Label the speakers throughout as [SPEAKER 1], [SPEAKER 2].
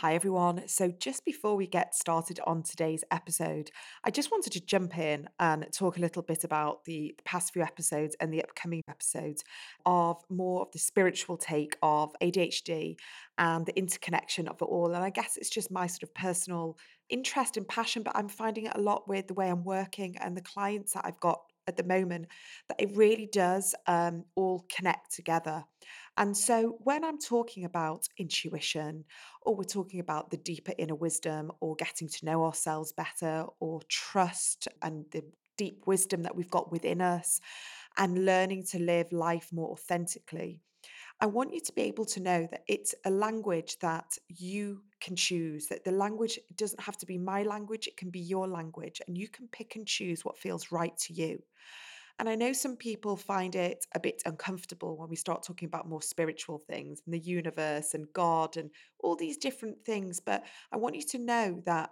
[SPEAKER 1] Hi, everyone. So, just before we get started on today's episode, I just wanted to jump in and talk a little bit about the, past few episodes and the upcoming episodes of more of the spiritual take of ADHD and the interconnection of it all. And I guess it's just my sort of personal interest and passion, but I'm finding it a lot with the way I'm working and the clients that I've got at the moment that it really does um, all connect together. And so when I'm talking about intuition, or we're talking about the deeper inner wisdom, or getting to know ourselves better, or trust and the deep wisdom that we've got within us, and learning to live life more authentically, I want you to be able to know that it's a language that you can choose, that the language doesn't have to be my language, it can be your language, and you can pick and choose what feels right to you. And I know some people find it a bit uncomfortable when we start talking about more spiritual things and the universe and God and all these different things. But I want you to know that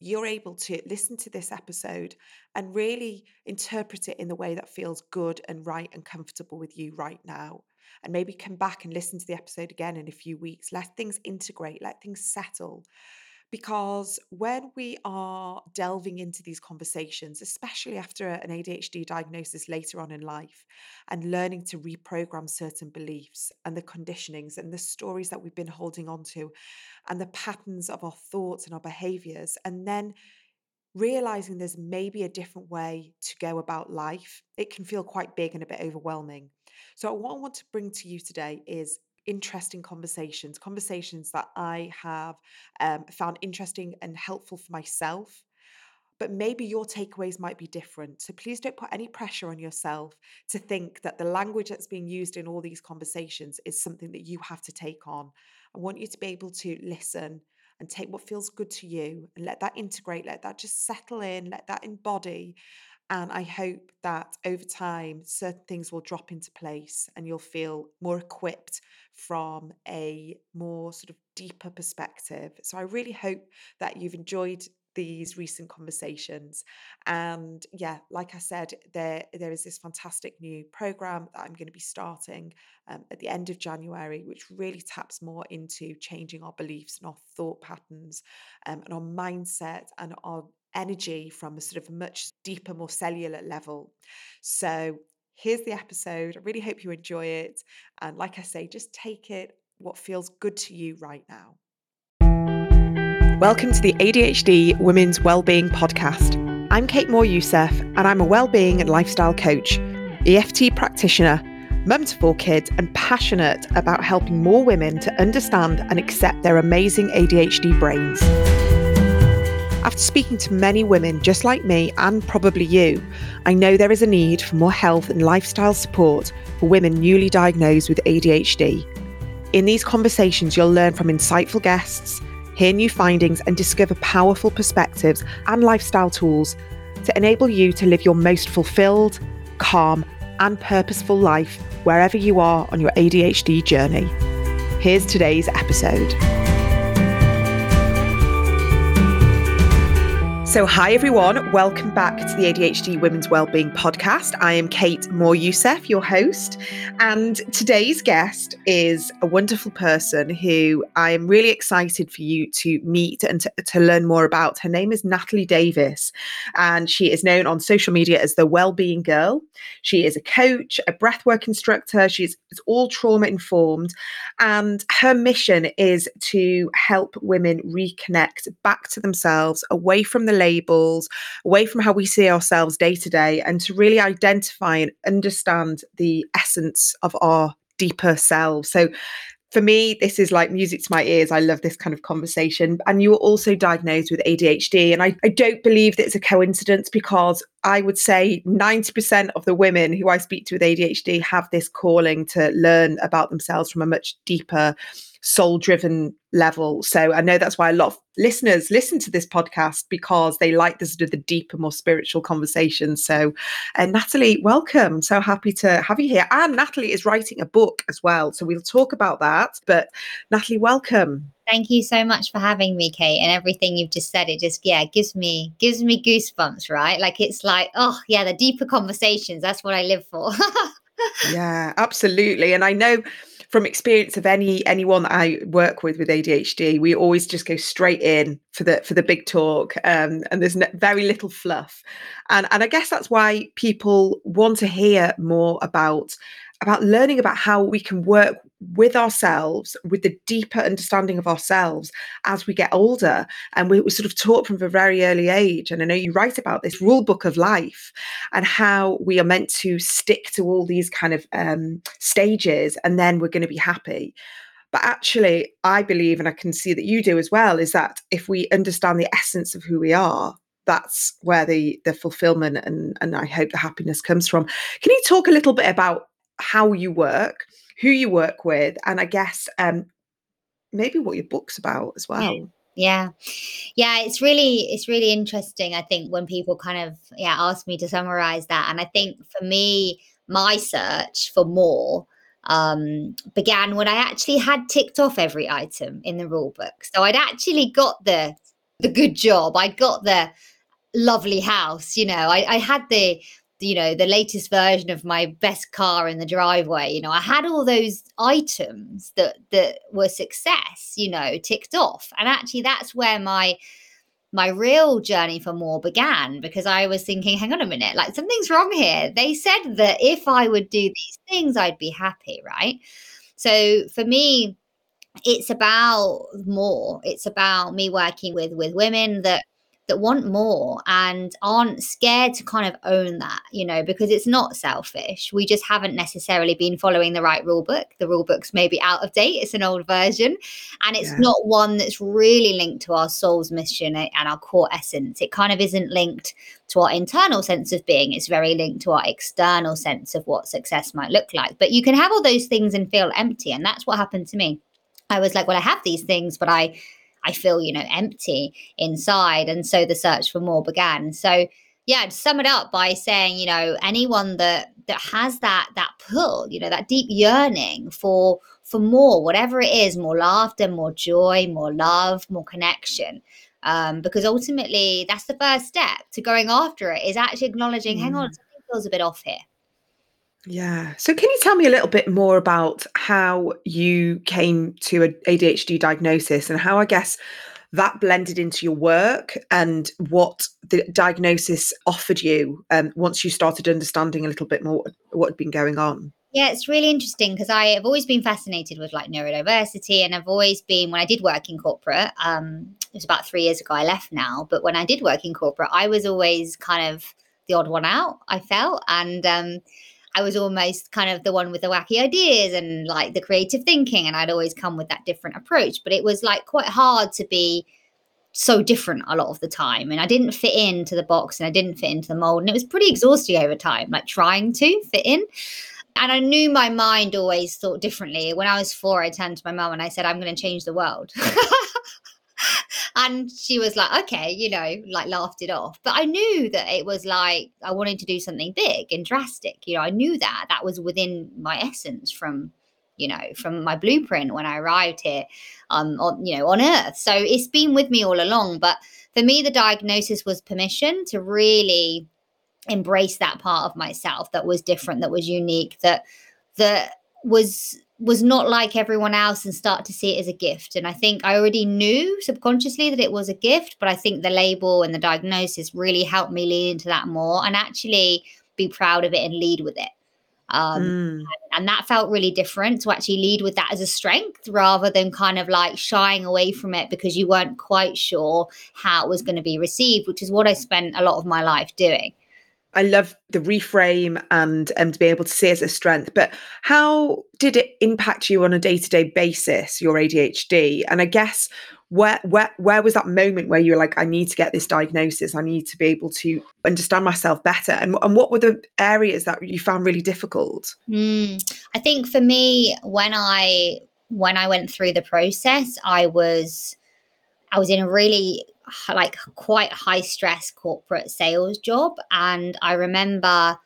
[SPEAKER 1] you're able to listen to this episode and really interpret it in the way that feels good and right and comfortable with you right now. And maybe come back and listen to the episode again in a few weeks. Let things integrate, let things settle because when we are delving into these conversations, especially after an ADHD diagnosis later on in life, and learning to reprogram certain beliefs and the conditionings and the stories that we've been holding on to, and the patterns of our thoughts and our behaviors, and then realizing there's maybe a different way to go about life, it can feel quite big and a bit overwhelming. So, what I want to bring to you today is interesting conversations, conversations that I have um, found interesting and helpful for myself. But maybe your takeaways might be different. So please don't put any pressure on yourself to think that the language that's being used in all these conversations is something that you have to take on. I want you to be able to listen and take what feels good to you and let that integrate, let that just settle in, let that embody. And I hope that over time, certain things will drop into place and you'll feel more equipped from a more sort of deeper perspective. So I really hope that you've enjoyed these recent conversations and yeah like i said there there is this fantastic new program that i'm going to be starting um, at the end of january which really taps more into changing our beliefs and our thought patterns um, and our mindset and our energy from a sort of much deeper, more cellular level. So here's the episode. I really hope you enjoy it. And like I say, just take it what feels good to you right now. Welcome to the ADHD Women's Wellbeing Podcast. I'm Kate Moore Youssef, and I'm a wellbeing and lifestyle coach, EFT practitioner, mum to four kids, and passionate about helping more women to understand and accept their amazing ADHD brains. After speaking to many women just like me and probably you, I know there is a need for more health and lifestyle support for women newly diagnosed with ADHD. In these conversations, you'll learn from insightful guests, hear new findings, and discover powerful perspectives and lifestyle tools to enable you to live your most fulfilled, calm, and purposeful life wherever you are on your ADHD journey. Here's today's episode. So, hi everyone, welcome back to the ADHD Women's Wellbeing Podcast. I am Kate Moore Youssef, your host, and today's guest is a wonderful person who I am really excited for you to meet and to, to learn more about. Her name is Natalie Davis, and she is known on social media as the Wellbeing Girl. She is a coach, a breathwork instructor, she's all trauma informed, and her mission is to help women reconnect back to themselves away from the labels, away from how we see ourselves day to day, and to really identify and understand the essence of our deeper selves. So, for me, this is like music to my ears. I love this kind of conversation. And you were also diagnosed with ADHD. And I, I don't believe that it's a coincidence because I would say 90% of the women who I speak to with ADHD have this calling to learn about themselves from a much deeper soul driven level. So I know that's why a lot of listeners listen to this podcast because they like the sort of the deeper, more spiritual conversations. So, uh, Natalie, welcome. So happy to have you here. And Natalie is writing a book as well. So we'll talk about that. But Natalie, welcome.
[SPEAKER 2] Thank you so much for having me, Kate, and everything you've just said. It just, yeah, gives me gives me goosebumps, right? Like it's like, oh yeah, the deeper conversations. That's what I live for.
[SPEAKER 1] yeah, absolutely. And I know from experience of any anyone that I work with with ADHD, we always just go straight in for the for the big talk, um, and there's very little fluff, and and I guess that's why people want to hear more about about learning about how we can work with ourselves, with the deeper understanding of ourselves as we get older. And we were sort of taught from a very early age. And I know you write about this rule book of life and how we are meant to stick to all these kind of um, stages and then we're going to be happy. But actually, I believe, and I can see that you do as well, is that if we understand the essence of who we are, that's where the the fulfillment and and I hope the happiness comes from. Can you talk a little bit about how you work, who you work with, and I guess um, maybe what your book's about as well.
[SPEAKER 2] Yeah. Yeah. Yeah, it's really it's really interesting I think when people kind of yeah ask me to summarize that and I think for me my search for more um began when I actually had ticked off every item in the rule book. So I'd actually got the the good job. I got the lovely house, you know. I, I had the you know the latest version of my best car in the driveway you know i had all those items that that were success you know ticked off. And actually that's where my my real journey for more began because i was thinking hang on a minute like something's wrong here. They said that if i would do these things i'd be happy right? So for me it's about more. It's about me working with with women that that want more and aren't scared to kind of own that, you know, because it's not selfish. We just haven't necessarily been following the right rule book. The rule book's maybe out of date, it's an old version, and it's yeah. not one that's really linked to our soul's mission and our core essence. It kind of isn't linked to our internal sense of being, it's very linked to our external sense of what success might look like. But you can have all those things and feel empty, and that's what happened to me. I was like, well, I have these things, but I I feel, you know, empty inside. And so the search for more began. So yeah, to sum it up by saying, you know, anyone that that has that that pull, you know, that deep yearning for for more, whatever it is, more laughter, more joy, more love, more connection. Um, because ultimately that's the first step to going after it is actually acknowledging, mm. hang on, mm. something feels a bit off here.
[SPEAKER 1] Yeah. So, can you tell me a little bit more about how you came to an ADHD diagnosis and how I guess that blended into your work and what the diagnosis offered you um, once you started understanding a little bit more what had been going on?
[SPEAKER 2] Yeah, it's really interesting because I have always been fascinated with like neurodiversity, and I've always been when I did work in corporate. Um, it was about three years ago. I left now, but when I did work in corporate, I was always kind of the odd one out. I felt, and um, I was almost kind of the one with the wacky ideas and like the creative thinking. And I'd always come with that different approach. But it was like quite hard to be so different a lot of the time. And I didn't fit into the box and I didn't fit into the mold. And it was pretty exhausting over time, like trying to fit in. And I knew my mind always thought differently. When I was four, I turned to my mum and I said, I'm going to change the world. and she was like, okay, you know, like laughed it off. But I knew that it was like I wanted to do something big and drastic. You know, I knew that that was within my essence from, you know, from my blueprint when I arrived here, um, on you know, on Earth. So it's been with me all along. But for me, the diagnosis was permission to really embrace that part of myself that was different, that was unique, that that was was not like everyone else and start to see it as a gift. And I think I already knew subconsciously that it was a gift, but I think the label and the diagnosis really helped me lean into that more and actually be proud of it and lead with it. Um, mm. and, and that felt really different to actually lead with that as a strength rather than kind of like shying away from it because you weren't quite sure how it was going to be received, which is what I spent a lot of my life doing.
[SPEAKER 1] I love the reframe and and to be able to see as a strength. But how did it impact you on a day to day basis? Your ADHD, and I guess where where where was that moment where you were like, I need to get this diagnosis. I need to be able to understand myself better. And and what were the areas that you found really difficult?
[SPEAKER 2] Mm, I think for me, when I when I went through the process, I was I was in a really like quite high stress corporate sales job. And I remember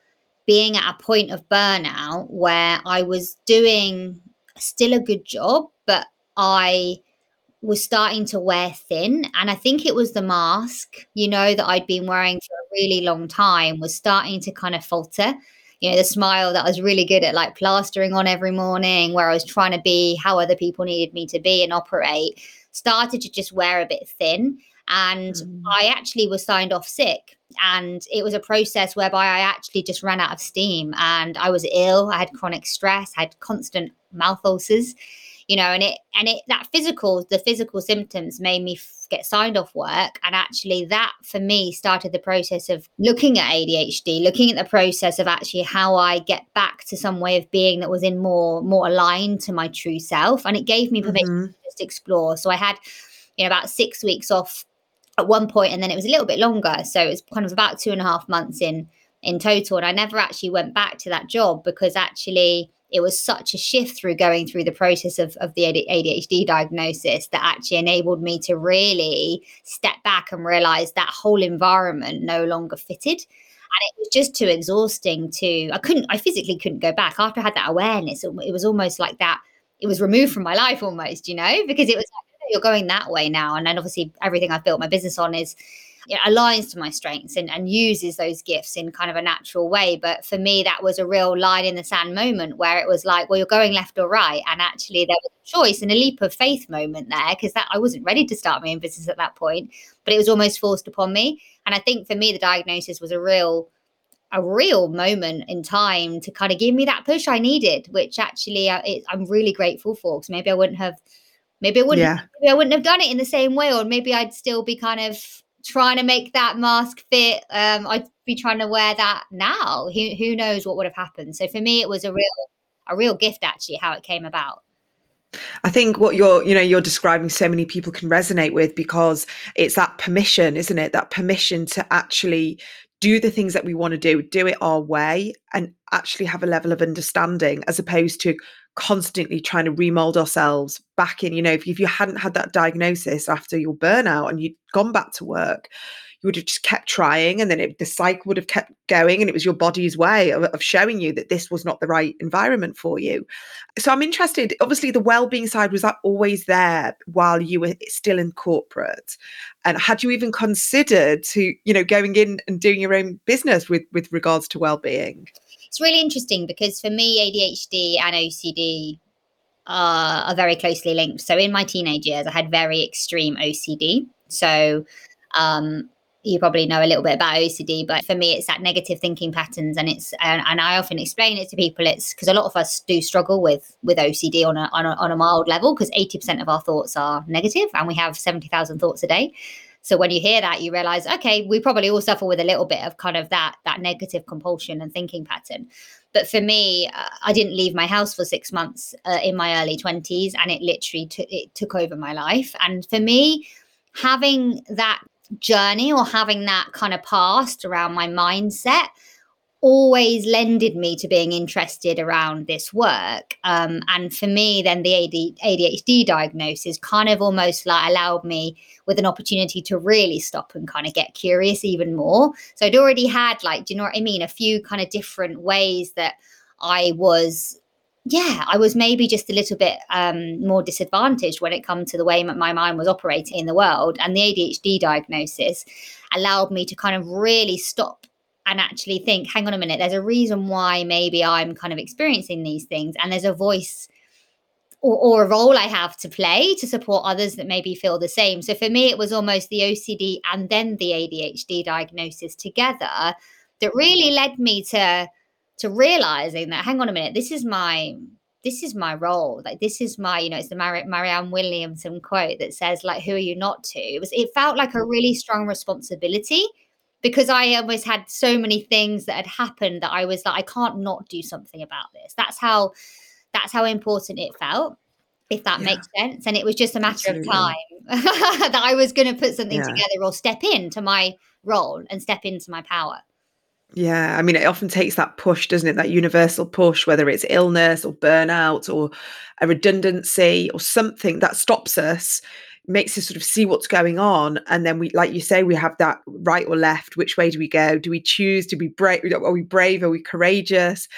[SPEAKER 2] being at a point of burnout where I was doing still a good job, but I was starting to wear thin. And I think it was the mask, you know, that I'd been wearing for a really long time was starting to kind of falter. you know, the smile that I was really good at like plastering on every morning, where I was trying to be how other people needed me to be and operate, started to just wear a bit thin. And mm. I actually was signed off sick. And it was a process whereby I actually just ran out of steam and I was ill. I had chronic stress, I had constant mouth ulcers you know and it and it that physical the physical symptoms made me f- get signed off work. And actually that for me started the process of looking at ADHD looking at the process of actually how I get back to some way of being that was in more more aligned to my true self. And it gave me permission mm-hmm. to just explore. So I had you know about 6 weeks off at one point and then it was a little bit longer. So it was kind of about two and a half months in in total. And I never actually went back to that job because actually it was such a shift through going through the process of, of the ADHD diagnosis that actually enabled me to really step back and realize that whole environment no longer fitted. And it was just too exhausting to, I couldn't, I physically couldn't go back. After I had that awareness, it was almost like that, it was removed from my life almost, you know, because it was like, oh, you're going that way now. And then obviously everything I've built my business on is you know, aligns to my strengths and, and uses those gifts in kind of a natural way. But for me, that was a real line in the sand moment where it was like, well, you're going left or right. And actually, there was a choice and a leap of faith moment there because that I wasn't ready to start my own business at that point, but it was almost forced upon me. And I think for me, the diagnosis was a real a real moment in time to kind of give me that push I needed, which actually I, uh, it, I'm really grateful for because maybe I wouldn't have, maybe I wouldn't, yeah. maybe I wouldn't have done it in the same way, or maybe I'd still be kind of trying to make that mask fit. Um, I'd be trying to wear that now. Who who knows what would have happened? So for me, it was a real a real gift actually how it came about.
[SPEAKER 1] I think what you're, you know, you're describing so many people can resonate with because it's that permission, isn't it? That permission to actually do the things that we want to do, do it our way, and actually have a level of understanding as opposed to constantly trying to remold ourselves back in you know if, if you hadn't had that diagnosis after your burnout and you'd gone back to work you would have just kept trying and then it, the cycle would have kept going and it was your body's way of, of, showing you that this was not the right environment for you. So i'm interested obviously the well-being side was that always there while you were still in corporate? And had you even considered to you know going in and doing your own business with with regards to well-being
[SPEAKER 2] it's really interesting because for me, ADHD and OCD are, are very closely linked. So in my teenage years, I had very extreme OCD. So um, you probably know a little bit about OCD, but for me, it's that negative thinking patterns, and it's and, and I often explain it to people. It's because a lot of us do struggle with with OCD on a on a, on a mild level because eighty percent of our thoughts are negative, and we have seventy thousand thoughts a day. So when you hear that, you realize, okay, we probably all suffer with a little bit of kind of that that negative compulsion and thinking pattern. But for me, uh, I didn't leave my house for six months uh, in my early twenties, and it literally t- it took over my life. And for me, having that journey or having that kind of past around my mindset always lended me to being interested around this work. Um, and for me, then the AD, ADHD diagnosis kind of almost like allowed me with an opportunity to really stop and kind of get curious even more. So I'd already had, like, do you know what I mean? A few kind of different ways that I was yeah, I was maybe just a little bit um, more disadvantaged when it comes to the way my mind was operating in the world. And the ADHD diagnosis allowed me to kind of really stop and actually think, hang on a minute, there's a reason why maybe I'm kind of experiencing these things, and there's a voice or, or, a role I have to play to support others that maybe feel the same. So for me, it was almost the OCD and then the ADHD diagnosis together that really led me to to realizing that hang on a minute, this is my this is my role. Like this is my, you know, it's the Mar- Marianne Williamson quote that says, like, who are you not to? It was it felt like a really strong responsibility because I always had so many things that had happened that I was like, I can't not do something about this. That's how that's how important it felt, if that yeah. makes sense. And it was just a matter Absolutely. of time that I was going to put something yeah. together or step into my role and step into my power.
[SPEAKER 1] Yeah, I mean, it often takes that push, doesn't it? That universal push, whether it's illness or burnout or a redundancy or something that stops us makes us sort of see what's going on and then we like you say we have that right or left which way do we go? Do we choose to be brave are we brave? Are we courageous?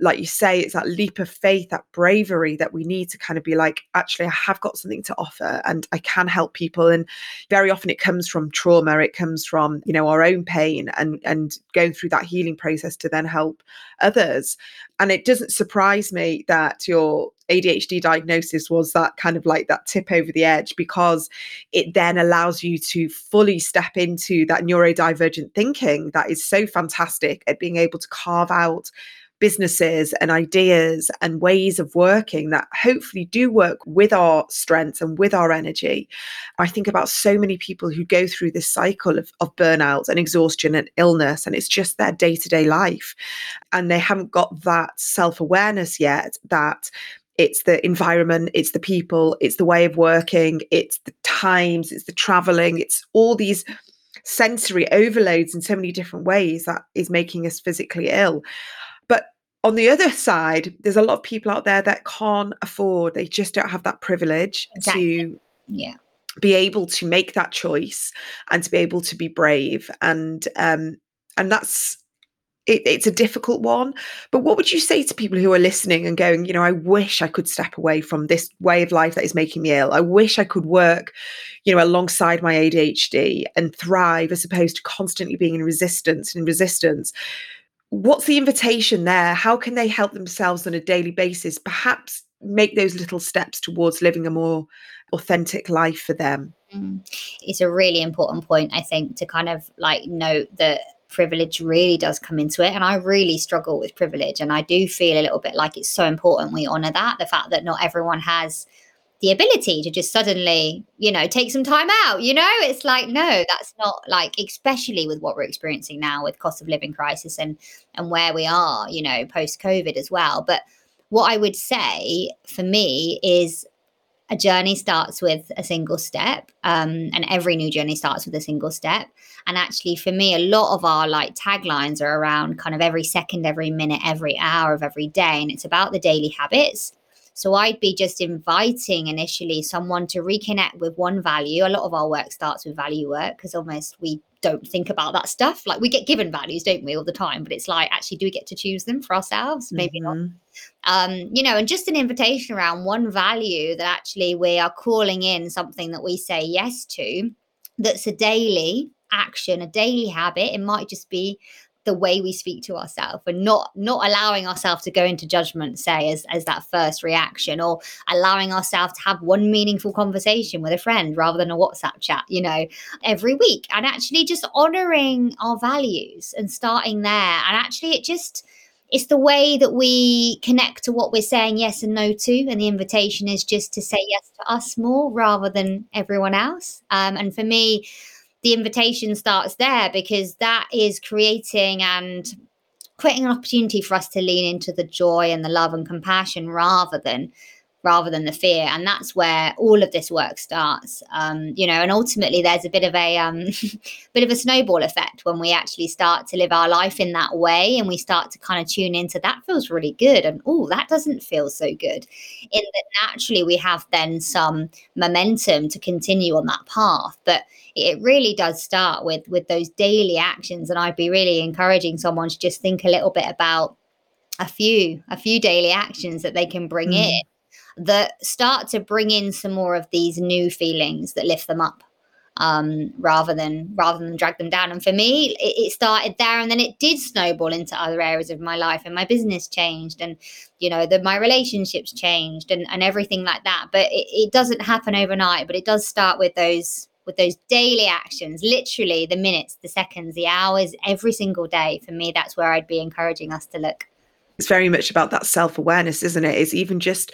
[SPEAKER 1] Like you say it's that leap of faith that bravery that we need to kind of be like actually i have got something to offer and i can help people. And very often it comes from trauma it comes from you know our own pain and and going through that healing process to then help others and it doesn't surprise me that your ADHD diagnosis was that kind of like that tip over the edge because it then allows you to fully step into that neurodivergent thinking that is so fantastic at being able to carve out businesses and ideas and ways of working that hopefully do work with our strengths and with our energy. I think about so many people who go through this cycle of, of burnout and exhaustion and illness, and it's just their day to day life. And they haven't got that self awareness yet that it's the environment, it's the people, it's the way of working, it's the times, it's the traveling, it's all these sensory overloads in so many different ways that is making us physically ill. On the other side, there's a lot of people out there that can't afford, they just don't have that privilege exactly. to
[SPEAKER 2] yeah.
[SPEAKER 1] be able to make that choice and to be able to be brave. And um and that's it, it's a difficult one. But what would you say to people who are listening and going you know i wish i could step away from this way of life that is making me ill. I wish i could work you know alongside my adhd and thrive as opposed to constantly being in resistance and resistance what's the invitation there? How can they help themselves on a daily basis? Perhaps make those little steps towards living a more authentic life for them.
[SPEAKER 2] Mm. It's a really important point, I think, to kind of like note that privilege really does come into it. And I really struggle with privilege. And I do feel a little bit like it's so important we honor that the fact that not everyone has the ability to just suddenly, you know, take some time out. You know, it's like, no, that's not like, especially with what we're experiencing now with cost of living crisis and and where we are, you know, post COVID as well. But what I would say for me is a journey starts with a single step um, and every new journey starts with a single step and actually for me a lot of our like taglines are around kind of every second every minute every hour of every day and it's about the daily habits so I'd be just inviting initially someone to reconnect with one value. A lot of our work starts with value work because almost we don't think about that stuff. Like we get given values, don't we, all the time? But it's like, actually, do we get to choose them for ourselves? Maybe mm-hmm. not. Um, you know, and just an invitation around one value that actually we are calling in something that we say yes to that's a daily action, a daily habit. It might just be the way we speak to ourselves and not not allowing ourselves to go into judgment say as as that first reaction or allowing ourselves to have one meaningful conversation with a friend rather than a whatsapp chat you know every week. And actually just honoring our values and starting there. And actually it just it's the way that we connect to what we're saying yes and no to. And the invitation is just to say yes to us more rather than everyone else. Um, and for me the invitation starts there because that is creating and creating an opportunity for us to lean into the joy and the love and compassion rather than rather than the fear and that's where all of this work starts um, you know and ultimately there's a bit of a um, bit of a snowball effect when we actually start to live our life in that way and we start to kind of tune into that feels really good and oh that doesn't feel so good in that naturally we have then some momentum to continue on that path but it really does start with with those daily actions and i'd be really encouraging someone to just think a little bit about a few a few daily actions that they can bring mm. in that start to bring in some more of these new feelings that lift them up um, rather than rather than drag them down. And for me, it, it, started there, and then it did snowball into other areas of my life, and my business changed, and you know, that my relationships changed, and and everything like that. But it, it doesn't happen overnight, but it does start with those with those daily actions, literally the minutes, the seconds, the hours, every single day. For me, that's where I'd be encouraging us to look
[SPEAKER 1] it's very much about that self awareness, isn't it? It's even just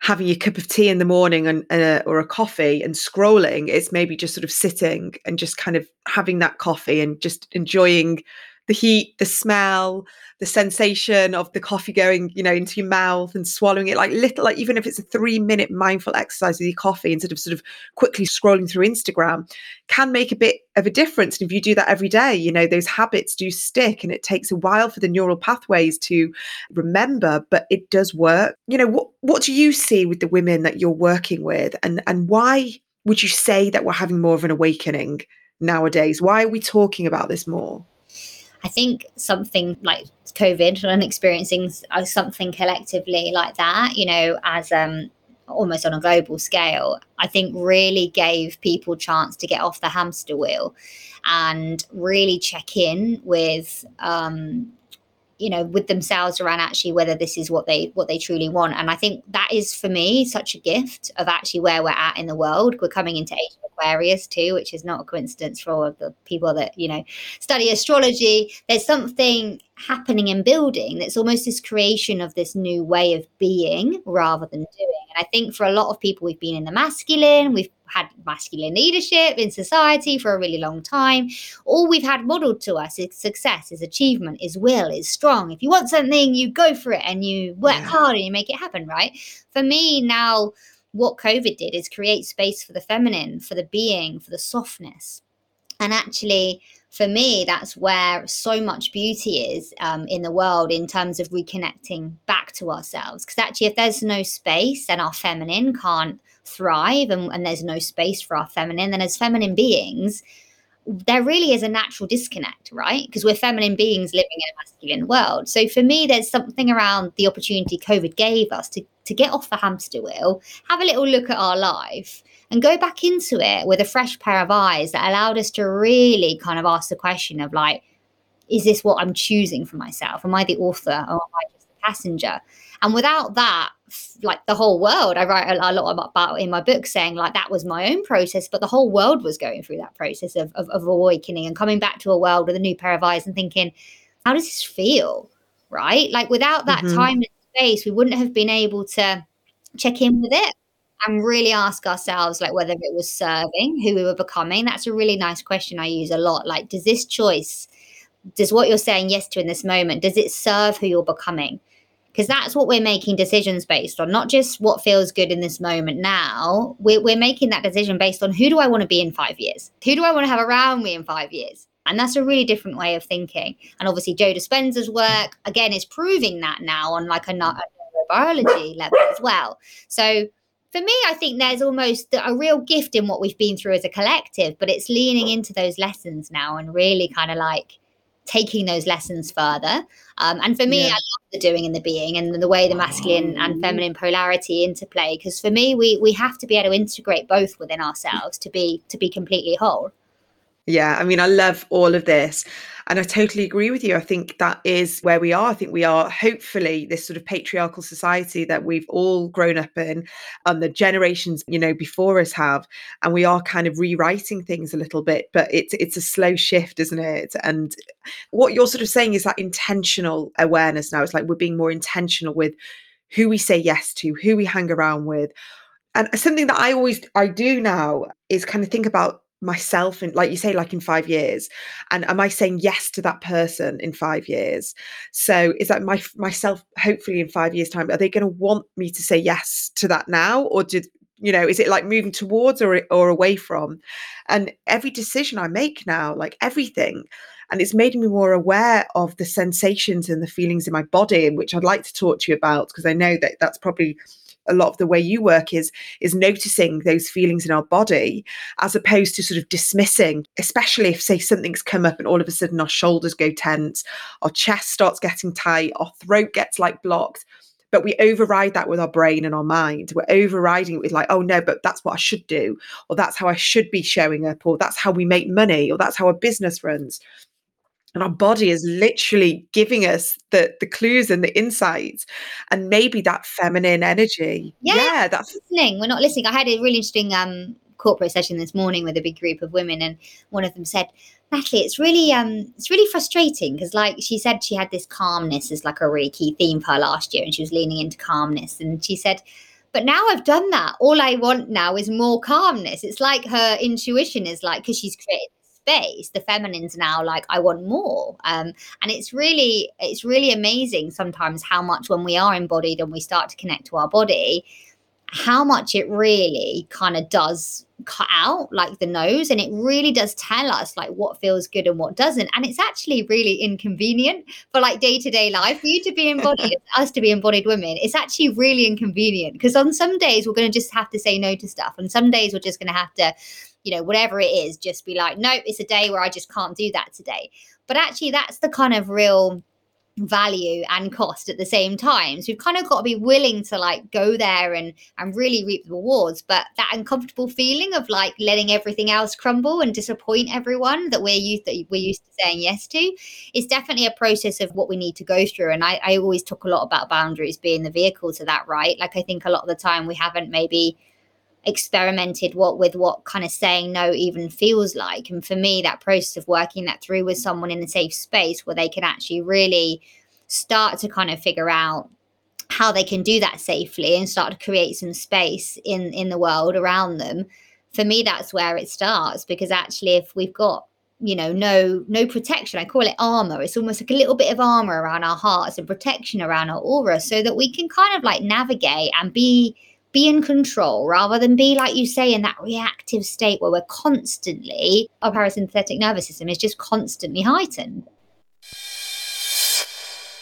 [SPEAKER 1] having a cup of tea in the morning and uh, or a coffee and scrolling it's maybe just sort of sitting and just kind of having that coffee and just enjoying the heat the smell the sensation of the coffee going, you know, into your mouth and swallowing it like little, like even if it's a three minute mindful exercise with your coffee instead of sort of quickly scrolling through Instagram can make a bit of a difference. And if you do that every day, you know, those habits do stick and it takes a while for the neural pathways to remember, but it does work. You know, what what do you see with the women that you're working with and and why would you say that we're having more of an awakening nowadays? Why are we talking about this more?
[SPEAKER 2] I think something like COVID and experiencing uh, something collectively like that, you know, as um, almost on a global scale, I think really gave people chance to get off the hamster wheel and really check in with um, you know with themselves around actually whether this is what they what they truly want. And i think that is for me such a gift of actually where we're at in the world. We're coming into age of aquarius too which is not a coincidence for all of the people that you know study astrology. There's something happening and building that's almost this creation of this new way of being rather than doing. And i think for a lot of people we've been in the masculine we've had masculine leadership in society for a really long time. All we've had modeled to us is success, is achievement, is will, is strong. If you want something, you go for it and you work yeah. hard and you make it happen, right? For me, now, what COVID did is create space for the feminine, for the being, for the softness. And actually, for me, that's where so much beauty is um, in the world in terms of reconnecting back to ourselves. Because actually, if there's no space and our feminine can't thrive and, and there's no space for our feminine, then as feminine beings, there really is a natural disconnect, right? Because we're feminine beings living in a masculine world. So for me, there's something around the opportunity COVID gave us to, to get off the hamster wheel, have a little look at our life, and go back into it with a fresh pair of eyes that allowed us to really kind of ask the question of like, is this what I'm choosing for myself? Am I the author or am I just the passenger? And without that, like the whole world, I write a, lot about in my book saying like that was my own process, but the whole world was going through that process of, of, of awakening and coming back to a world with a new pair of eyes and thinking, how does this feel? Right? Like without that mm-hmm. time and space, we wouldn't have been able to check in with it and really ask ourselves like whether it was serving who we were becoming. That's a really nice question I use a lot. Like, does this choice, does what you're saying yes to in this moment, does it serve who you're becoming? Because that's what we're making decisions based on, not just what feels good in this moment now. We're, we're making that decision based on who do I want to be in five years? Who do I want to have around me in five years? And that's a really different way of thinking. And obviously, Joe Dispenza's work, again, is proving that now on like a, a neurobiology level as well. So for me, I think there's almost a real gift in what we've been through as a collective, but it's leaning into those lessons now and really kind of like taking those lessons further. Um, and for me, yeah. I love the doing and the being and the way the masculine and feminine polarity interplay. Because for me, we we have to be able to integrate both within ourselves to be to be completely whole.
[SPEAKER 1] Yeah, I mean, I love all of this. And I totally agree with you. I think that is where we are. I think we are hopefully this sort of patriarchal society that we've all grown up in and the generations, you know, before us have. And we are kind of rewriting things a little bit, but it's it's a slow shift, isn't it? And what you're sort of saying is that intentional awareness now. It's like we're being more intentional with who we say yes to, who we hang around with. And something that I always I do now is kind of think about myself in like you say like in 5 years and am i saying yes to that person in 5 years? So is that my myself hopefully in 5 years time are they going to want me to say yes to that now or did you know is it like moving towards or or away from? And every decision i make now like everything and it's made me more aware of the sensations and the feelings in my body which i'd like to talk to you about because i know that that's probably a lot of the way you work is is noticing those feelings in our body as opposed to sort of dismissing especially if say something's come up and all of a sudden our shoulders go tense our chest starts getting tight our throat gets like blocked but we override that with our brain and our mind. We're overriding it with like, oh no, but that's what I should do, or that's how I should be showing up, or that's how we make money, or that's how a business runs and our body is literally giving us the the clues and the insights and maybe that feminine energy
[SPEAKER 2] yeah, yeah that's listening we're not listening i had a really interesting um corporate session this morning with a big group of women and one of them said Natalie, it's really um it's really frustrating because like she said she had this calmness as like a really key theme for her last year and she was leaning into calmness and she said but now I've done that. All I want now is more calmness. It's like her intuition is like because she's created space the feminine's now like i want more. Um, and it's really it's really amazing sometimes how much when we are embodied and we start to connect to our body how much it really kind of does cut out like the nose. And it really does tell us like what feels good and what doesn't. And it's actually really inconvenient for like day-to-day life. For you to be embodied us to be embodied women it's actually really inconvenient. Because on some days we're going to just have to say no to stuff. And some days we're just going to have to you know whatever it is just be like no it's a day where i just can't do that today but actually that's the kind of real value and cost at the same time. So we've kind of got to be willing to like go there and and really reap the rewards. But that uncomfortable feeling of like letting everything else crumble and disappoint everyone that we're used that we're used to saying yes to is definitely a process of what we need to go through. And I, I always talk a lot about boundaries being the vehicle to that, right? Like I think a lot of the time we haven't maybe experimented what with what kind of saying no even feels like. And for me that process of working that through with someone in a safe space where they can actually really start to kind of figure out how they can do that safely and start to create some space in in the world around them for me that's where it starts. Because actually if we've got you know no no protection i call it armor it's almost like a little bit of armor around our hearts and protection around our aura so that we can kind of like navigate and be be in control rather than be, like you say, in that reactive state where we're constantly, our parasympathetic nervous system is just constantly heightened.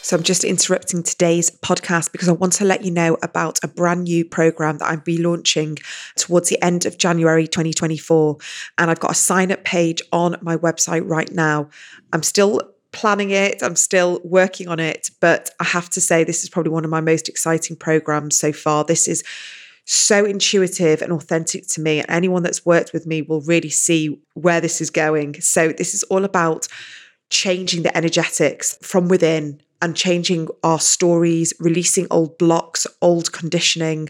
[SPEAKER 1] So I'm just interrupting today's podcast because I want to let you know about a brand new program that I'll be launching towards the end of January 2024. And I've got a sign up page on my website right now. I'm still planning it, I'm still working on it, but I have to say, this is probably one of my most exciting programs so far. This is so intuitive and authentic to me. And anyone that's worked with me will really see where this is going. So, this is all about changing the energetics from within and changing our stories, releasing old blocks, old conditioning,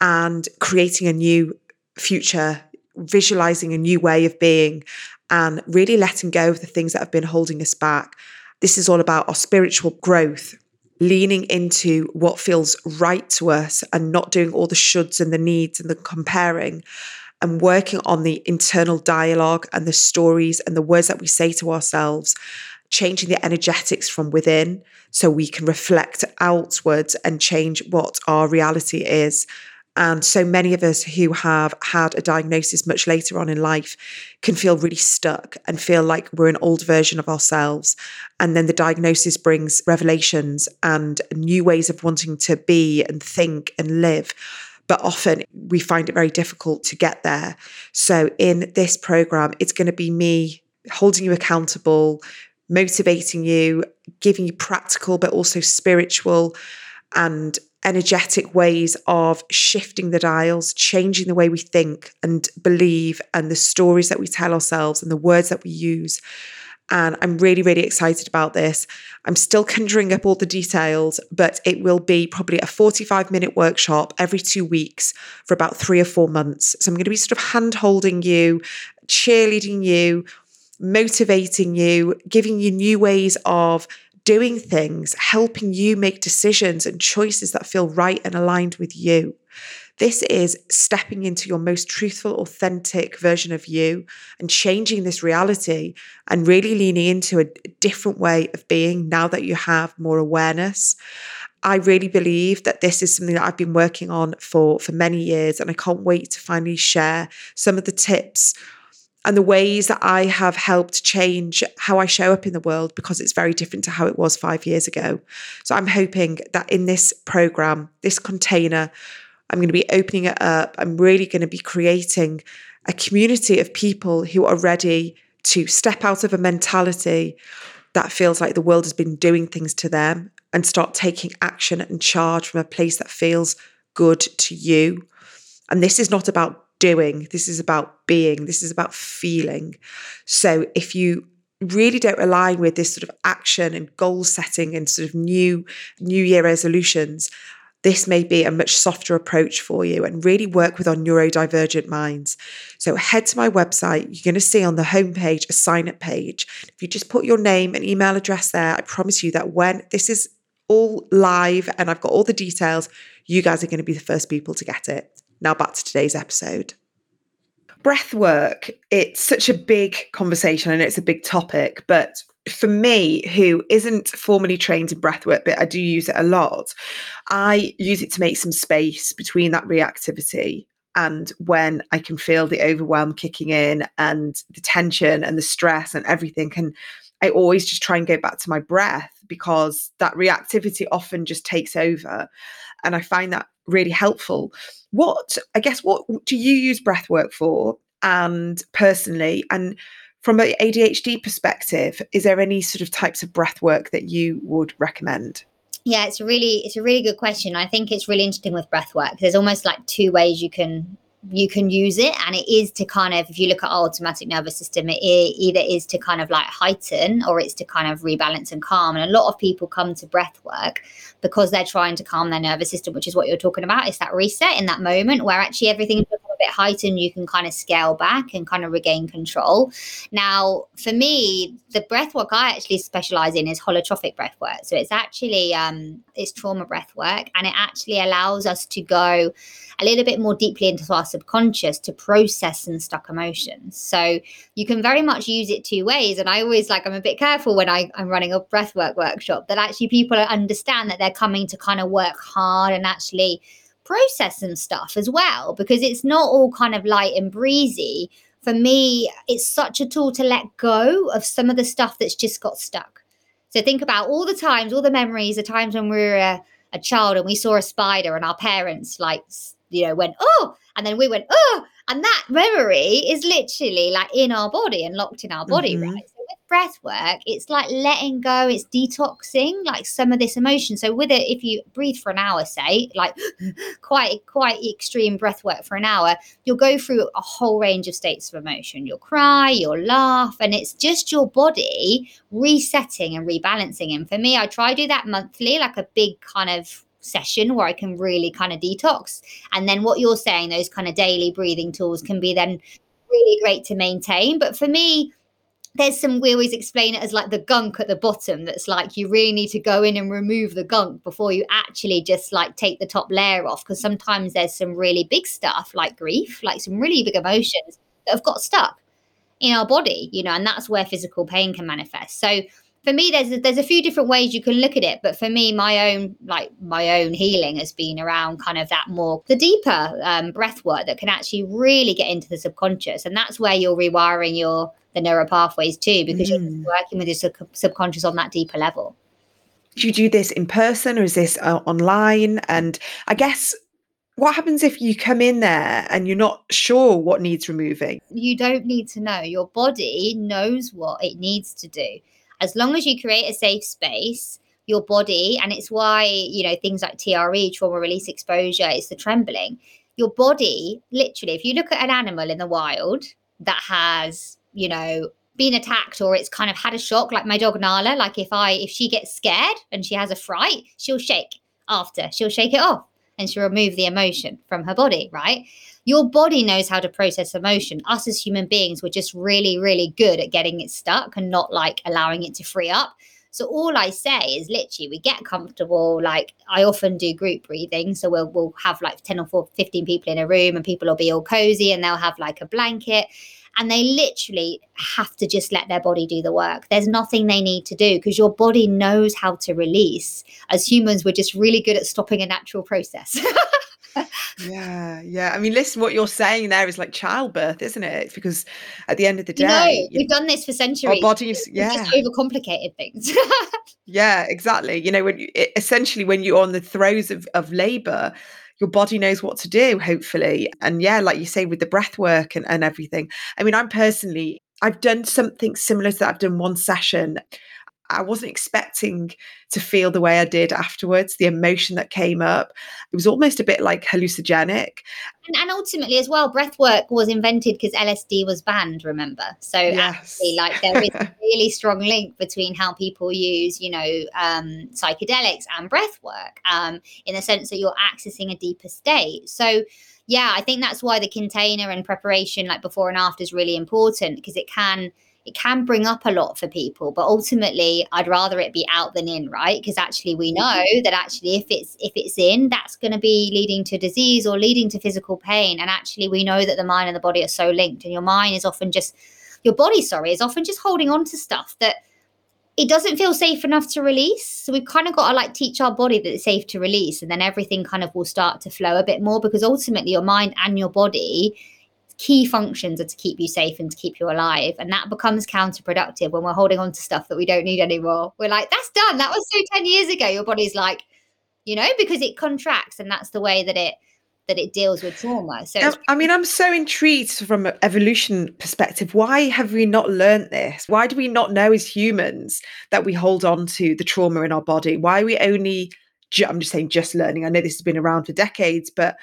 [SPEAKER 1] and creating a new future, visualizing a new way of being, and really letting go of the things that have been holding us back. This is all about our spiritual growth leaning into what feels right to us and not doing all the shoulds and the needs and the comparing and working on the internal dialogue and the stories and the words that we say to ourselves, changing the energetics from within so we can reflect outwards and change what our reality is. And so many of us who have had a diagnosis much later on in life can feel really stuck and feel like we're an old version of ourselves. And then the diagnosis brings revelations and new ways of wanting to be and think and live. But often we find it very difficult to get there. So in this program, it's going to be me holding you accountable, motivating you, giving you practical but also spiritual and energetic ways of shifting the dials, changing the way we think and believe, and the stories that we tell ourselves and the words that we use. And I'm really, really excited about this. I'm still conjuring up all the details, but it will be probably a 45 minute workshop every two weeks for about three or four months. So I'm going to be sort of hand holding you, cheerleading you, motivating you, giving you new ways of doing things, helping you make decisions and choices that feel right and aligned with you. This is stepping into your most truthful, authentic version of you and changing this reality and really leaning into a different way of being now that you have more awareness. I really believe that this is something that I've been working on for, for many years, and I can't wait to finally share some of the tips and the ways that I have helped change how I show up in the world because it's very different to how it was five years ago. So I'm hoping that in this program, this container, I'm going to be opening it up. I'm really going to be creating a community of people who are ready to step out of a mentality that feels like the world has been doing things to them and start taking action and charge from a place that feels good to you. And this is not about doing. This is about being. This is about feeling. So if you really don't align with this sort of action and goal setting and sort of new new year resolutions this may be a much softer approach for you and really work with our neurodivergent minds. So head to my website. You're going to see on the homepage a sign up page. If you just put your name and email address there, I promise you that when this is all live and I've got all the details, you guys are going to be the first people to get it. Now, back to today's episode. Breath work, it's such a big conversation and it's a big topic, but for me, who isn't formally trained in breathwork, but I do use it a lot, I use it to make some space between that reactivity and when I can feel the overwhelm kicking in and the tension and the stress and everything. And I always just try and go back to my breath because that reactivity often just takes over. And I find that really helpful. What, I guess, what do you use breath work for? And personally, and from an ADHD perspective, is there any sort of types of breath work that you would recommend?
[SPEAKER 2] Yeah, it's really it's a really good question. I think it's really interesting with breath work. There's almost like two ways you can you can use it and it is to kind of if you look at our automatic nervous system it either is to kind of like heighten or it's to kind of rebalance and calm and a lot of people come to breath work because they're trying to calm their nervous system which is what you're talking about. It's that reset in that moment where actually everything a bit heightened, you can kind of scale back and kind of regain control. Now, for me, the breath work I actually specialize in is holotropic breath work. So it's actually um, it's trauma breath work, and it actually allows us to go a little bit more deeply into our subconscious to process and stuck emotions. So you can very much use it two ways. And I always like I'm a bit careful when I, I'm running a breathwork workshop that actually people understand that they're coming to kind of work hard and actually process and stuff as well because it's not all kind of light and breezy. For me, it's such a tool to let go of some of the stuff that's just got stuck. So think about all the times, all the memories, the times when we were a, a child and we saw a spider and our parents like you know went oh and then we went oh and that memory is literally like in our body and locked in our body mm-hmm. right breath work, it's like letting go, it's detoxing like some of this emotion. So with it, if you breathe for an hour, say, like quite quite extreme breath work for an hour, you'll go through a whole range of states of emotion. You'll cry, you'll laugh, and it's just your body resetting and rebalancing. And for me, I try to do that monthly, like a big kind of session where I can really kind of detox. And then what you're saying, those kind of daily breathing tools can be then really great to maintain. But for me, there's some we always explain it as like the gunk at the bottom that's like you really need to go in and remove the gunk before you actually just like take the top layer off because sometimes there's some really big stuff like grief like some really big emotions that have got stuck in our body you know and that's where physical pain can manifest. So for me there's a, there's a few different ways you can look at it but for me my own like my own healing has been around kind of that more the deeper um, breath work that can actually really get into the subconscious and that's where you're rewiring your the neural pathways too because mm. you're working with your sub- subconscious on that deeper level.
[SPEAKER 1] Do you do this in person or is this uh, online? And i guess what happens if you come in there and you're not sure what needs removing?
[SPEAKER 2] You don't need to know. Your body knows what it needs to do. As long as you create a safe space your body and it's why you know things like TRE trauma release exposure it's the trembling. Your body literally if you look at an animal in the wild that has you know, been attacked or it's kind of had a shock, like my dog Nala. Like if I if she gets scared and she has a fright, she'll shake after. She'll shake it off and she'll remove the emotion from her body, right? Your body knows how to process emotion. Us as human beings, we're just really, really good at getting it stuck and not like allowing it to free up. So all I say is literally we get comfortable. Like I often do group breathing. So we'll we'll have like 10 or 15 people in a room and people will be all cozy and they'll have like a blanket and they literally have to just let their body do the work. There's nothing they need to do because your body knows how to release. As humans, we're just really good at stopping a natural process.
[SPEAKER 1] yeah, yeah. I mean, listen, what you're saying there is like childbirth, isn't it? Because at the end of the day,
[SPEAKER 2] you know, we've done this for centuries.
[SPEAKER 1] Our bodies, yeah,
[SPEAKER 2] just overcomplicated things.
[SPEAKER 1] yeah, exactly. You know, when you, essentially when you're on the throes of of labor, your body knows what to do, hopefully. And yeah, like you say, with the breath work and, and everything. I mean, I'm personally, I've done something similar to that. I've done one session. I wasn't expecting to feel the way I did afterwards, the emotion that came up. It was almost a bit like hallucinogenic.
[SPEAKER 2] And, and ultimately, as well, breath work was invented because LSD was banned, remember? So, yes. actually, like, there is a really strong link between how people use, you know, um, psychedelics and breath work um, in the sense that you're accessing a deeper state. So, yeah, I think that's why the container and preparation, like before and after, is really important because it can it can bring up a lot for people but ultimately i'd rather it be out than in right because actually we know mm-hmm. that actually if it's if it's in that's going to be leading to disease or leading to physical pain and actually we know that the mind and the body are so linked and your mind is often just your body sorry is often just holding on to stuff that it doesn't feel safe enough to release. So we've kind of got to like teach our body that it's safe to release, and then everything kind of will start to flow a bit more because ultimately your mind and your body key functions are to keep you safe and to keep you alive. And that becomes counterproductive when we're holding on to stuff that we don't need anymore. We're like, that's done. That was so 10 years ago. Your body's like, you know, because it contracts and that's the way that it that it deals with trauma. So
[SPEAKER 1] I mean, I'm so intrigued from an evolution perspective. Why have we not learned this? Why do we not know as humans that we hold on to the trauma in our body? Why are we only I'm just saying just learning. I know this has been around for decades, but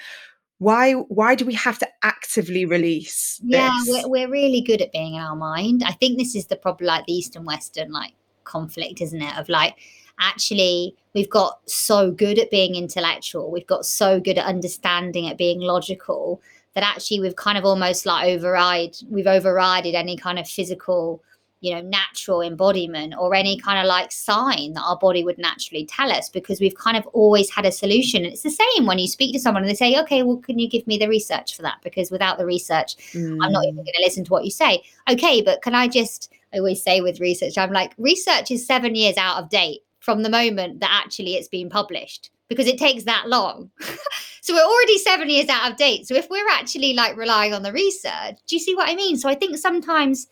[SPEAKER 1] why why do we have to actively release
[SPEAKER 2] yeah we're, we're really good at being in our mind. I think this is the problem like the east and western like conflict isn't it? Of like actually we've got so good at being intellectual. We've got so good at understanding at being logical that actually we've kind of almost like override we've overrided any kind of physical you know natural embodiment or any kind of like sign that our body would naturally tell us because we've kind of always had a solution and it's the same when you speak to someone and they say okay well can you give me the research for that because without the research mm. i'm not even mm. going to listen to what you say okay but can i just i always say with research i'm like research is seven years out of date from the moment that actually it's been published because it takes that long. so we're already seven years out of date. So if we're actually like relying on the research, do you see what I mean? So I think sometimes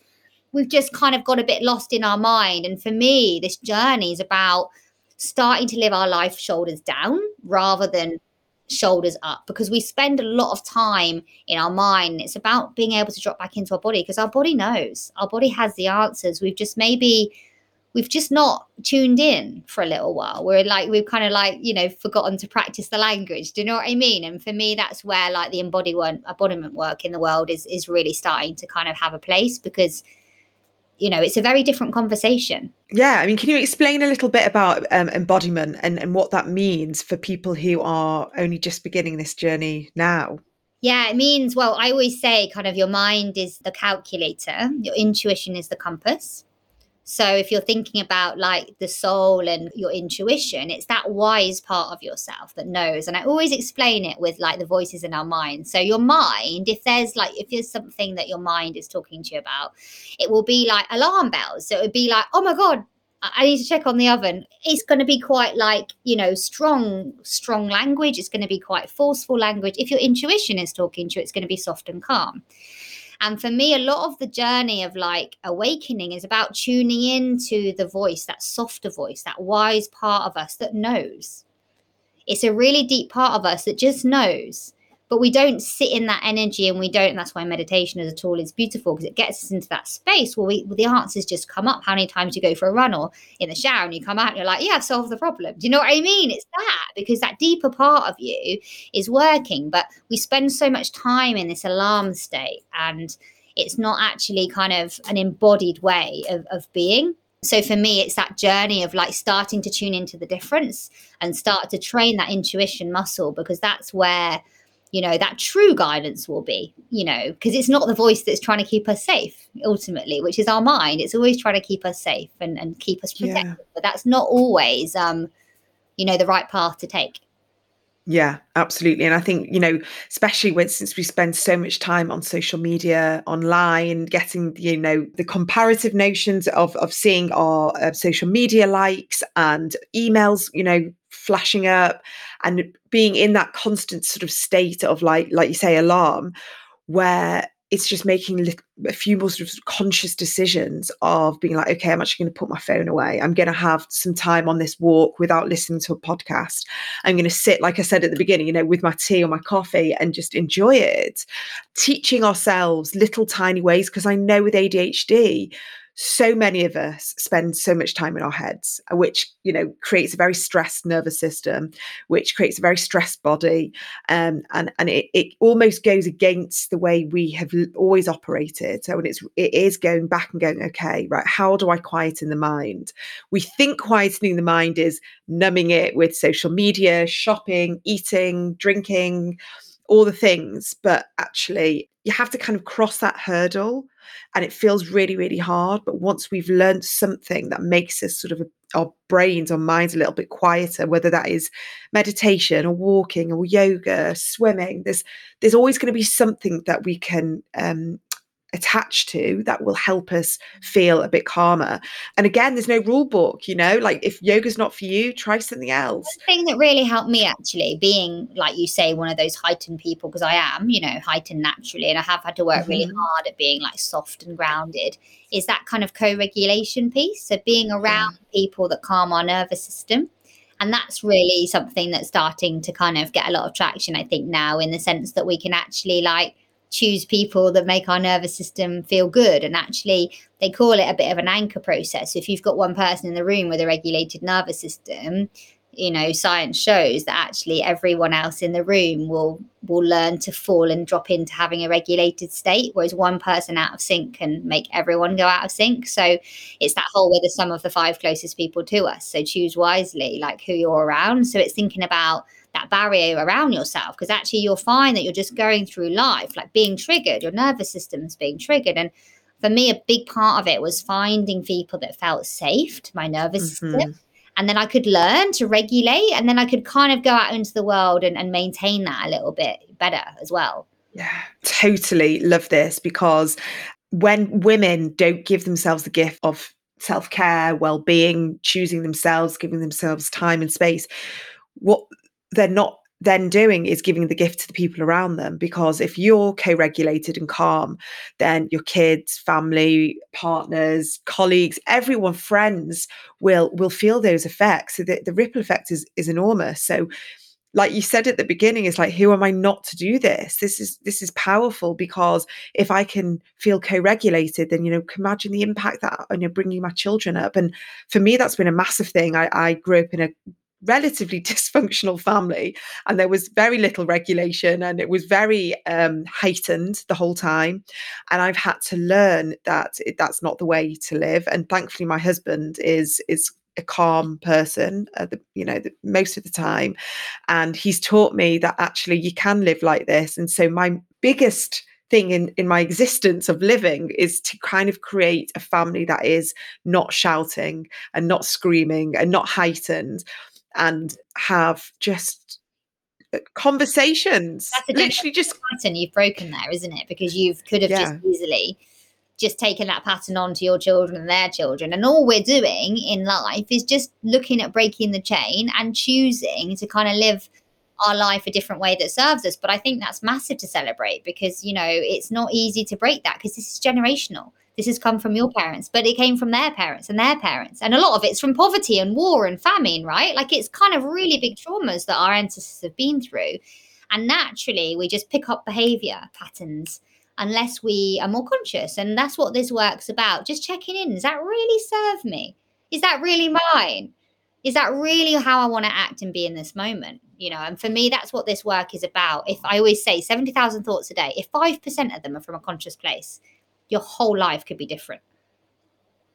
[SPEAKER 2] we've just kind of got a bit lost in our mind. And for me, this journey is about starting to live our life shoulders down rather than shoulders up because we spend a lot of time in our mind. It's about being able to drop back into our body because our body knows, our body has the answers. We've just maybe we've just not tuned in for a little while. We're like we've kind of like you know forgotten to practice the language. Do you know what I mean? And for me, that's where like the embodiment embodiment work in the world is is really starting to kind of have a place because you know it's a very different conversation.
[SPEAKER 1] Yeah i mean can you explain a little bit about um, embodiment and, and what that means for people who are only just beginning this journey now?
[SPEAKER 2] Yeah it means well i always say kind of your mind is the calculator your intuition is the compass so if you're thinking about like the soul and your intuition, it's that wise part of yourself that knows. And I always explain it with like the voices in our mind. So your mind, if there's like if there's something that your mind is talking to you about, it will be like alarm bells. So it would be like, oh my God, I need to check on the oven. It's going to be quite like, you know, strong, strong language. It's going to be quite forceful language. If your intuition is talking to you, it's going to be soft and calm. And for me, a lot of the journey of like awakening is about tuning into the voice, that softer voice, that wise part of us that knows. It's a really deep part of us that just knows but we don't sit in that energy and we don't that's why meditation as a tool is beautiful because it gets us into that space where we the answers just come up. How many times you go for a run or in the shower and you come out and you're like yeah i've solved the problem. Do you know what i mean? It's that because that deeper part of you is working but we spend so much time in this alarm state and it's not actually kind of an embodied way of, of being. So for me it's that journey of like starting to tune into the difference and start to train that intuition muscle because that's where you know that true guidance will be you know because it's not the voice that's trying to keep us safe ultimately which is our mind it's always trying to keep us safe and, and keep us protected yeah. but that's not always um you know the right path to take
[SPEAKER 1] yeah, absolutely. And I think, you know, especially when since we spend so much time on social media, online, getting, you know, the comparative notions of of seeing our uh, social media likes and emails, you know, flashing up and being in that constant sort of state of like like you say alarm where it's just making a few more sort of conscious decisions of being like, okay, I'm actually going to put my phone away. I'm going to have some time on this walk without listening to a podcast. I'm going to sit, like I said at the beginning, you know, with my tea or my coffee and just enjoy it. Teaching ourselves little tiny ways, because I know with ADHD, so many of us spend so much time in our heads which you know creates a very stressed nervous system which creates a very stressed body um, and and it, it almost goes against the way we have always operated. So when it's it is going back and going okay right how do i quieten the mind? We think quietening the mind is numbing it with social media shopping eating drinking all the things but actually you have to kind of cross that hurdle and it feels really really hard but once we've learned something that makes us sort of our brains our minds a little bit quieter whether that is meditation or walking or yoga swimming there's there's always going to be something that we can um, attached to that will help us feel a bit calmer. And again, there's no rule book, you know, like if yoga's not for you, try something else.
[SPEAKER 2] The thing that really helped me actually being, like you say, one of those heightened people, because I am, you know, heightened naturally, and I have had to work mm-hmm. really hard at being like soft and grounded, is that kind of co regulation piece. So being around yeah. people that calm our nervous system. And that's really something that's starting to kind of get a lot of traction, I think, now in the sense that we can actually like choose people that make our nervous system feel good. And actually, they call it a bit of an anchor process. If you've got one person in the room with a regulated nervous system, you know science shows that actually everyone else in the room will will learn to fall and drop into having a regulated state whereas one person out of sync can make everyone go out of sync so it's that whole we're the sum of the five closest people to us so choose wisely like who you're around so it's thinking about that barrier around yourself because actually you'll find that you're just going through life like being triggered your nervous system's being triggered and for me a big part of it was finding people that felt safe to my nervous mm-hmm. system and then i could learn to regulate and then i could kind of go out into the world and, and maintain that a little bit better as well
[SPEAKER 1] yeah totally love this because when women don't give themselves the gift of self-care well-being choosing themselves giving themselves time and space what they're not then doing is giving the gift to the people around them because if you're co-regulated and calm then your kids family partners colleagues everyone friends will will feel those effects. So the, the ripple effect is is enormous. So like you said at the beginning it's like who am i not to do this? This is this is powerful because if i can feel co-regulated then you know imagine the impact that you know bringing my children up. And for me that's been a massive thing. I, I grew up in a relatively dysfunctional family and there was very little regulation and it was very um, heightened the whole time. And i've had to learn that it, that's not the way to live and thankfully my husband is is a calm person uh, the, you know the, most of the time. And he's taught me that actually you can live like this and so my biggest thing in in my existence of living is to kind of create a family that is not shouting and not screaming and not heightened and have just uh, conversations. literally just
[SPEAKER 2] pattern you've broken there, isn't it? Because you could have yeah. just easily just taken that pattern on to your children and their children. And all we're doing in life is just looking at breaking the chain and choosing to kind of live our life a different way that serves us. But I think that's massive to celebrate because, you know, it's not easy to break that because this is generational this has come from your parents, but it came from their parents and their parents. And a lot of it's from poverty and war and famine, right? Like it's kind of really big traumas that our ancestors have been through. And naturally, we just pick up behavior patterns unless we are more conscious. And that's what this work's about. Just checking in. Does that really serve me? Is that really mine? Is that really how I want to act and be in this moment? You know, and for me, that's what this work is about. If I always say 70,000 thoughts a day, if 5% of them are from a conscious place, your whole life could be different.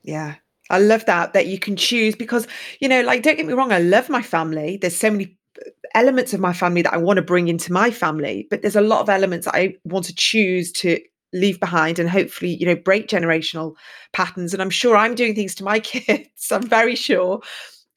[SPEAKER 1] Yeah. I love that that you can choose because you know like don't get me wrong I love my family there's so many uh, elements of my family that I want to bring into my family but there's a lot of elements I want to choose to leave behind and hopefully you know break generational patterns and I'm sure I'm doing things to my kids I'm very sure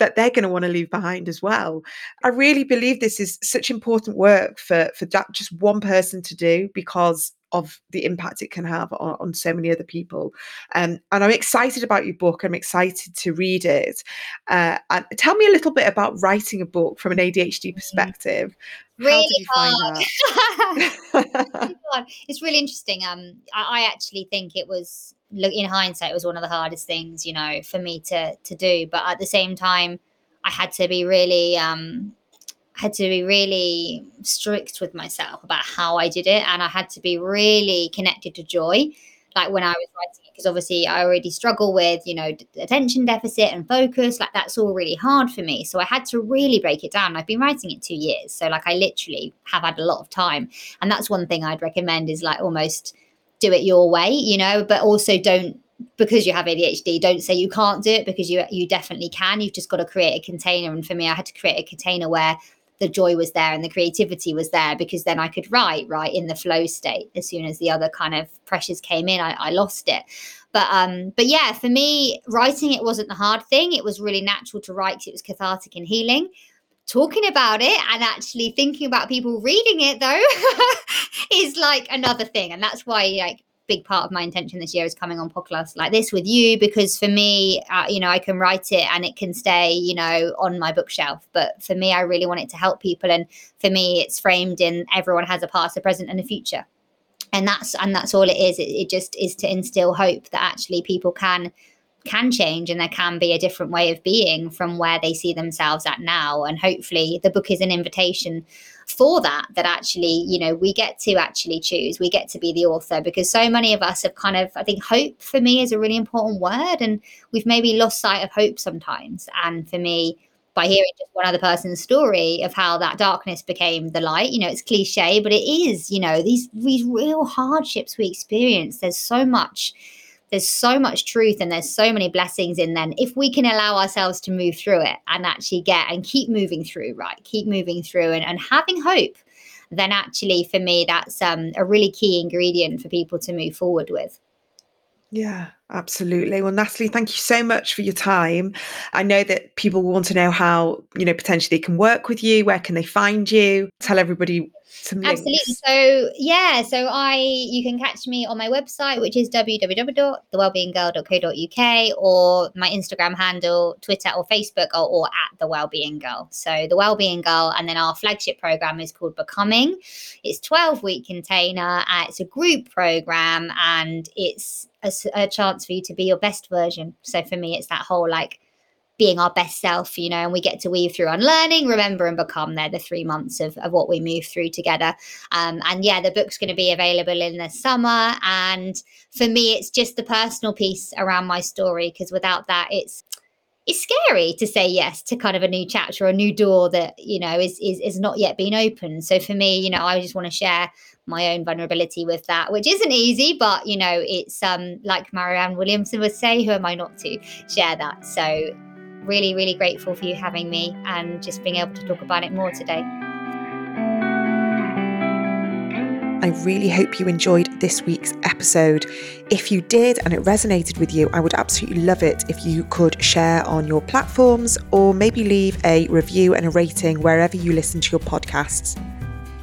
[SPEAKER 1] that they're going to want to leave behind as well. I really believe this is such important work for for that just one person to do because of the impact it can have on, on so many other people. Um, and I'm excited about your book. I'm excited to read it. Uh, and tell me a little bit about writing a book from an ADHD mm-hmm. perspective.
[SPEAKER 2] Really hard. it's really interesting. Um, I, I actually think it was, in hindsight, it was one of the hardest things, you know, for me to to do. But at the same time, I had to be really um, had to be really strict with myself about how I did it. And I had to be really connected to joy. Like when I was writing it, because obviously I already struggle with, you know, attention deficit and focus. Like that's all really hard for me. So I had to really break it down. I've been writing it two years. So like I literally have had a lot of time. And that's one thing I'd recommend is like almost do it your way, you know, but also don't because you have ADHD, don't say you can't do it because you you definitely can. You've just got to create a container. And for me, I had to create a container where the joy was there and the creativity was there because then I could write right in the flow state. As soon as the other kind of pressures came in, I, I lost it. But um, but yeah, for me, writing it wasn't the hard thing. It was really natural to write because it was cathartic and healing talking about it and actually thinking about people reading it though is like another thing and that's why like big part of my intention this year is coming on podcasts like this with you because for me, uh, you know, I can write it and it can stay, you know, on my bookshelf. But for me, I really want it to help people. And for me, it's framed in everyone has a past, a present, and a future. And that's and that's all it is. It, it just is to instill hope that actually people can can change and there can be a different way of being from where they see themselves at now and hopefully the book is an invitation for that that actually you know we get to actually choose we get to be the author because so many of us have kind of i think hope for me is a really important word and we've maybe lost sight of hope sometimes. And for me by hearing just one other person's story of how that darkness became the light you know it's cliche but it is you know these these real hardships we experience. There's so much there's so much truth and there's so many blessings in then if we can allow ourselves to move through it and actually get and keep moving through right keep moving through and, and having hope then actually for me that's um, a really key ingredient for people to move forward with
[SPEAKER 1] yeah, absolutely. Well, Natalie, thank you so much for your time. I know that people want to know how, you know, potentially they can work with you. Where can they find you? Tell everybody.
[SPEAKER 2] Absolutely. So yeah, so I you can catch me on my website, which is www.thewellbeinggirl.co.uk, or my Instagram handle, Twitter or Facebook, or, or at the Wellbeing Girl. So the Wellbeing Girl, and then our flagship program is called Becoming. It's twelve week container. Uh, it's a group program, and it's a, a chance for you to be your best version. So for me, it's that whole like being our best self, you know, and we get to weave through unlearning, remember, and become. They're the three months of, of what we move through together. Um, and yeah, the book's going to be available in the summer. And for me, it's just the personal piece around my story because without that, it's it's scary to say yes to kind of a new chapter or a new door that you know is is, is not yet been opened so for me you know i just want to share my own vulnerability with that which isn't easy but you know it's um like marianne williamson would say who am i not to share that so really, really grateful for you having me and just being able to talk about it more today.
[SPEAKER 1] I really hope you enjoyed this week's episode. If you did and it resonated with you, I would absolutely love it if you could share on your platforms or maybe leave a review and a rating wherever you listen to your podcasts.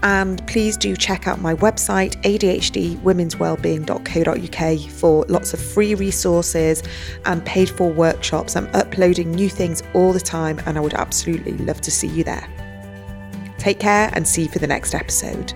[SPEAKER 1] And please do check out my website, adhdwomenswellbeing.co.uk, for lots of free resources and paid for workshops. I'm uploading new things all the time, and I would absolutely love to see you there. Take care and see you for the next episode.